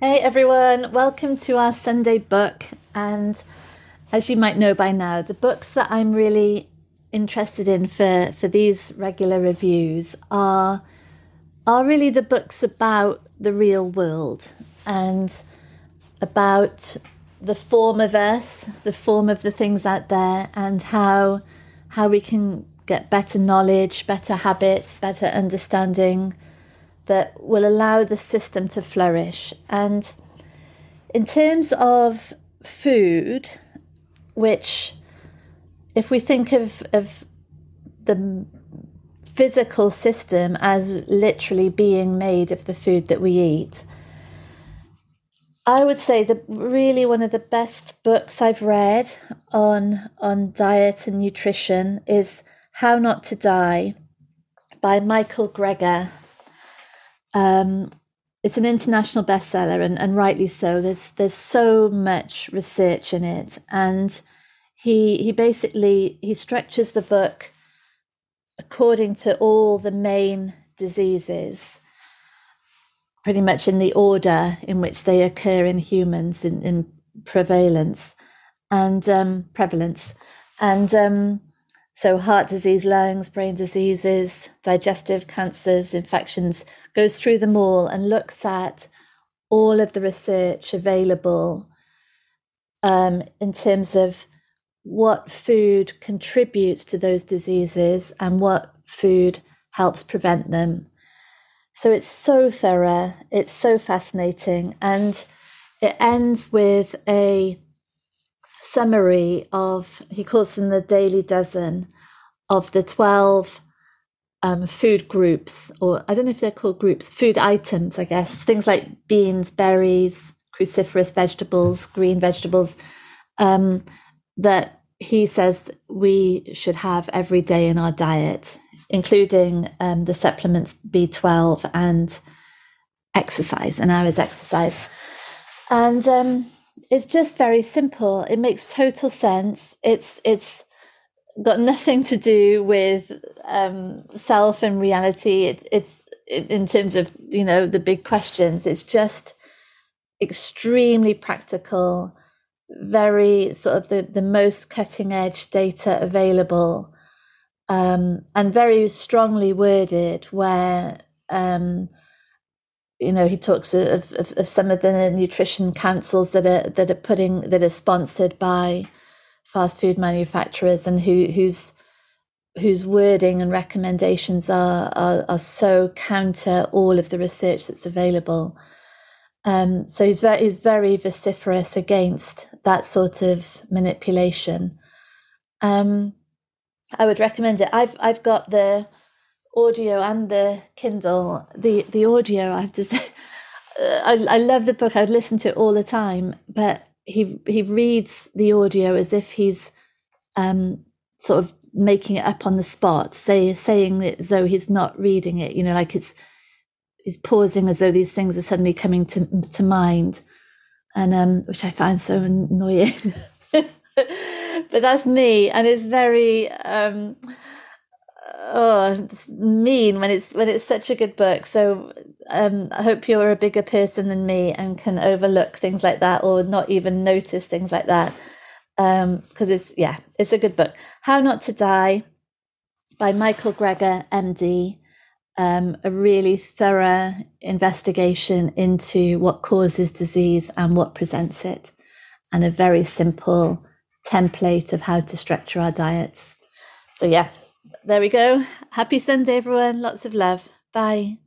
Hey everyone, welcome to our Sunday book. And as you might know by now, the books that I'm really interested in for, for these regular reviews are are really the books about the real world and about the form of us, the form of the things out there, and how how we can get better knowledge, better habits, better understanding that will allow the system to flourish. And in terms of food, which, if we think of, of the physical system as literally being made of the food that we eat, I would say that really one of the best books I've read on on diet and nutrition is How Not to Die by Michael Greger. Um, it's an international bestseller, and, and rightly so. There's there's so much research in it, and he he basically he structures the book according to all the main diseases, pretty much in the order in which they occur in humans in, in prevalence and um, prevalence, and um, so, heart disease, lungs, brain diseases, digestive cancers, infections, goes through them all and looks at all of the research available um, in terms of what food contributes to those diseases and what food helps prevent them. So, it's so thorough, it's so fascinating, and it ends with a summary of, he calls them the daily dozen, of the 12 um, food groups, or I don't know if they're called groups, food items, I guess, things like beans, berries, cruciferous vegetables, green vegetables, um, that he says we should have every day in our diet, including um, the supplements B12 and exercise, an hour's exercise. And um, it's just very simple. It makes total sense. It's it's got nothing to do with um, self and reality. It's it's in terms of you know the big questions. It's just extremely practical, very sort of the the most cutting edge data available, um, and very strongly worded. Where um, you know he talks of, of, of some of the nutrition councils that are that are putting that are sponsored by fast food manufacturers and who whose whose wording and recommendations are, are, are so counter all of the research that's available. Um, so he's very he's very vociferous against that sort of manipulation. Um, I would recommend it. I've I've got the audio and the Kindle. The the audio I've just I, I love the book. I'd listen to it all the time, but he he reads the audio as if he's um, sort of making it up on the spot, say saying it as though he's not reading it. You know, like it's he's pausing as though these things are suddenly coming to to mind, and um, which I find so annoying. but that's me, and it's very. Um, oh mean when it's when it's such a good book. So um, i hope you're a bigger person than me and can overlook things like that or not even notice things like that. Because um, it's yeah it's a good book. How not to die by michael greger md um, a really thorough investigation into what causes disease and what presents it and a very simple template of how to structure our diets. So yeah there we go. Happy Sunday, everyone. Lots of love. Bye.